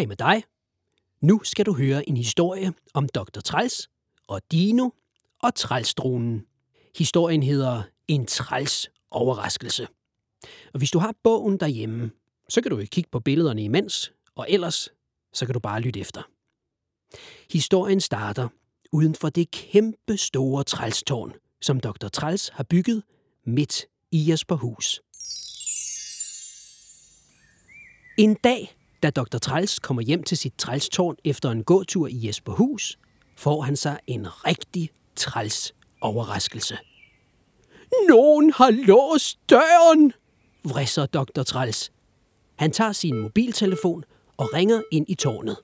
Hej med dig. Nu skal du høre en historie om Dr. Træls og Dino og Trælsdronen. Historien hedder En træls overraskelse. Og hvis du har bogen derhjemme, så kan du jo kigge på billederne imens, og ellers så kan du bare lytte efter. Historien starter uden for det kæmpe store trælstårn, som Dr. Træls har bygget midt i Jesperhus. En dag da Dr. Træls kommer hjem til sit trælstårn efter en gåtur i Jesperhus, får han sig en rigtig træls overraskelse. Nogen har låst døren, vrisser Dr. Træls. Han tager sin mobiltelefon og ringer ind i tårnet.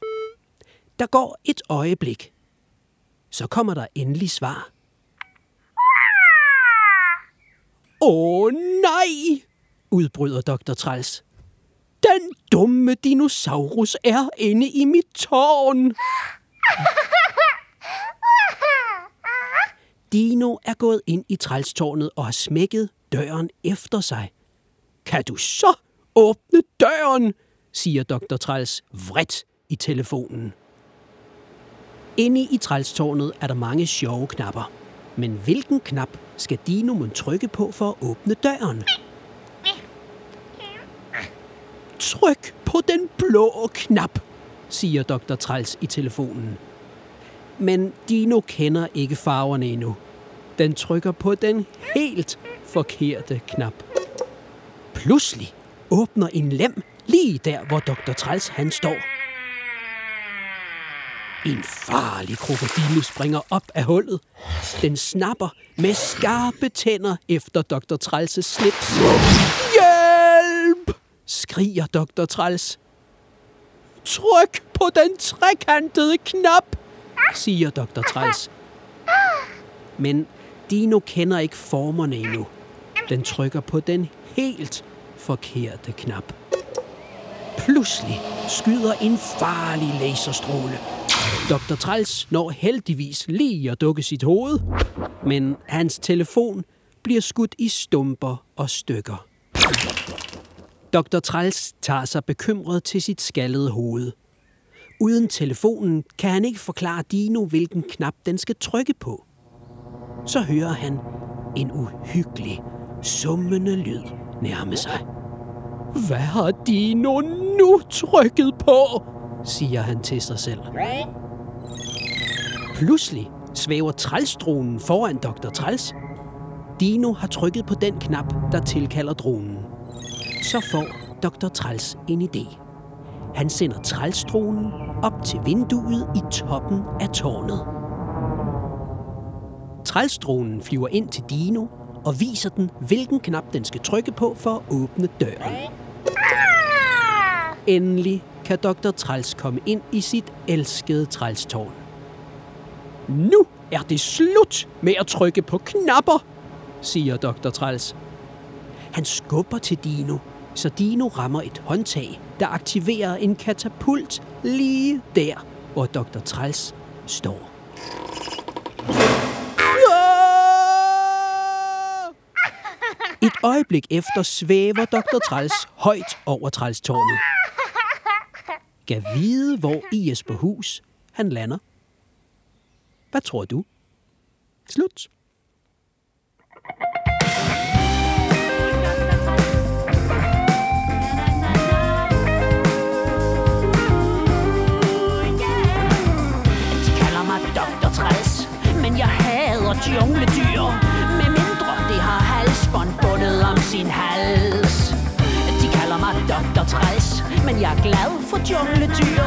Der går et øjeblik. Så kommer der endelig svar. Åh nej, udbryder Dr. Træls. Den dumme dinosaurus er inde i mit tårn. Dino er gået ind i trælstårnet og har smækket døren efter sig. Kan du så åbne døren, siger Dr. Træls vredt i telefonen. Inde i trælstårnet er der mange sjove knapper. Men hvilken knap skal Dino må trykke på for at åbne døren? Tryk på den blå knap, siger Dr. Træls i telefonen. Men Dino kender ikke farverne endnu. Den trykker på den helt forkerte knap. Pludselig åbner en lem lige der, hvor Dr. Træls han står. En farlig krokodille springer op af hullet. Den snapper med skarpe tænder efter Dr. Træls' slips. Hjælp! skriger Dr. Træls. Tryk på den trekantede knap, siger Dr. Træls. Men Dino kender ikke formerne endnu. Den trykker på den helt forkerte knap. Pludselig skyder en farlig laserstråle. Dr. Trals når heldigvis lige at dukke sit hoved, men hans telefon bliver skudt i stumper og stykker. Dr. Trals tager sig bekymret til sit skaldede hoved. Uden telefonen kan han ikke forklare Dino, hvilken knap den skal trykke på. Så hører han en uhyggelig, summende lyd nærme sig. Hvad har Dino nu trykket på? siger han til sig selv. Pludselig svæver trælsdronen foran Dr. Træls. Dino har trykket på den knap, der tilkalder dronen. Så får Dr. Træls en idé. Han sender trælsdronen op til vinduet i toppen af tårnet. Trælsdronen flyver ind til Dino og viser den, hvilken knap den skal trykke på for at åbne døren. Endelig kan Dr. Træls komme ind i sit elskede trælstårn. Nu er det slut med at trykke på knapper, siger Dr. Træls. Han skubber til Dino, så Dino rammer et håndtag, der aktiverer en katapult lige der, hvor Dr. Træls står. Et øjeblik efter svæver Dr. Træls højt over trælstårnet. Gav vide, hvor i Jesperhus han lander. Hvad tror du? Slut. De Dr. Træls, men jeg er glad for jungledyr.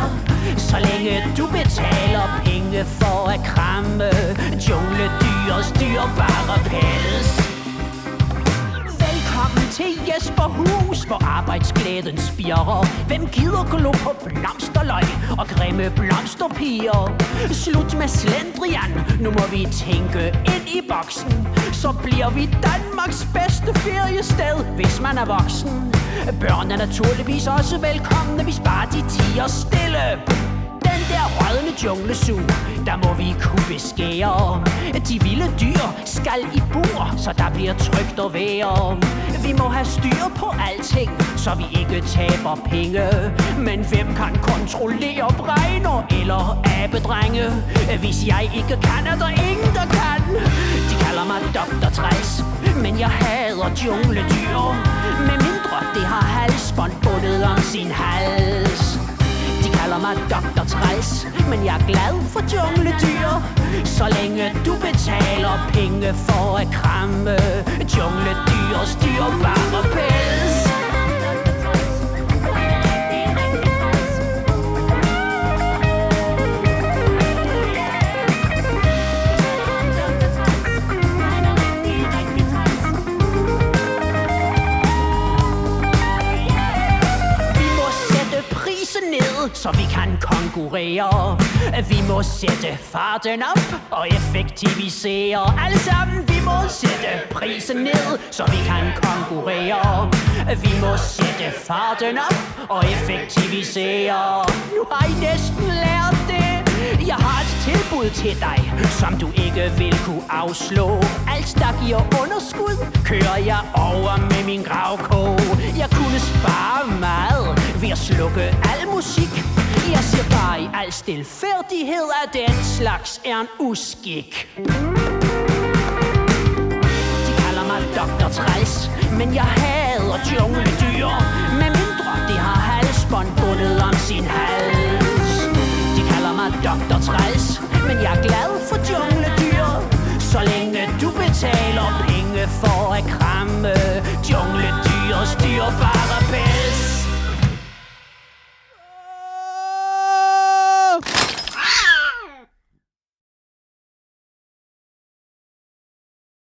Så længe du betaler penge for at kramme jungledyrs dyrbare pels. Velkommen til Jesperhus, hvor arbejdsglæden spirer. Hvem gider glo på blomsterløg og grimme blomsterpiger? Slut med slendrian, nu må vi tænke ind i boksen. Så bliver vi Danmarks bedste feriested, hvis man er voksen. Børn er naturligvis også velkomne, hvis bare de tiger stille. Den der rødne junglesu, der må vi kunne beskære. De vilde dyr skal i bur, så der bliver trygt og om. Vi må have styr på alting, så vi ikke taber penge. Men hvem kan kontrollere bregner eller abedrenge? Hvis jeg ikke kan, er der ingen, der kan. Hedder hader jungledyr. Med mindre det har halsbånd bundet om sin hals. De kalder mig Dr. Træls, men jeg er glad for jungledyr. Så længe du betaler penge for at kramme jungledyrs dyrbare pels. Konkurrere. Vi må sætte farten op og effektivisere. Alle sammen, vi må sætte prisen ned, så vi kan konkurrere. Vi må sætte farten op og effektivisere. Nu har I næsten lært det. Jeg har et tilbud til dig, som du ikke vil kunne afslå. Alt der giver underskud, kører jeg over med min gravkog. Jeg kunne spare meget ved at slukke al musik stilfærdighed, af den slags er en uskik. De kalder mig Dr. Træs, men jeg hader jungledyr.